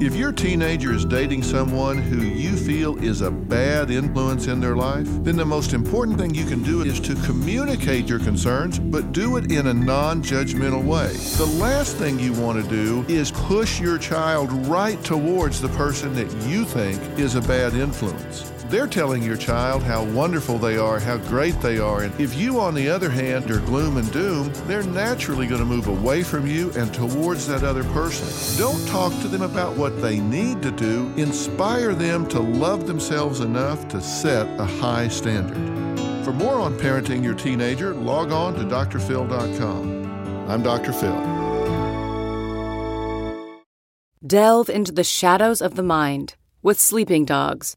If your teenager is dating someone who you feel is a bad influence in their life, then the most important thing you can do is to communicate your concerns, but do it in a non judgmental way. The last thing you want to do is push your child right towards the person that you think is a bad influence. They're telling your child how wonderful they are, how great they are, and if you, on the other hand, are gloom and doom, they're naturally going to move away from you and towards that other person. Don't talk to them about what they need to do, inspire them to love themselves enough to set a high standard. For more on parenting your teenager, log on to drphil.com. I'm Dr. Phil. Delve into the shadows of the mind with Sleeping Dogs,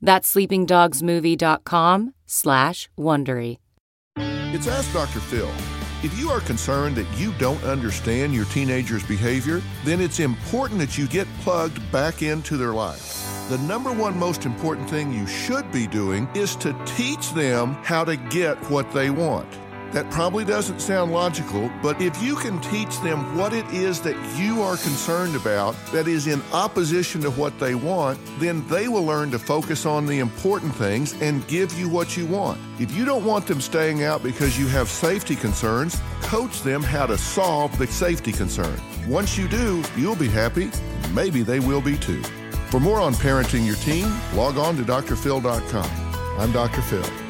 That's sleepingdogsmovie.com slash Wondery. It's Ask Dr. Phil. If you are concerned that you don't understand your teenager's behavior, then it's important that you get plugged back into their life. The number one most important thing you should be doing is to teach them how to get what they want. That probably doesn't sound logical, but if you can teach them what it is that you are concerned about that is in opposition to what they want, then they will learn to focus on the important things and give you what you want. If you don't want them staying out because you have safety concerns, coach them how to solve the safety concern. Once you do, you'll be happy. Maybe they will be too. For more on parenting your teen, log on to drphil.com. I'm Dr. Phil.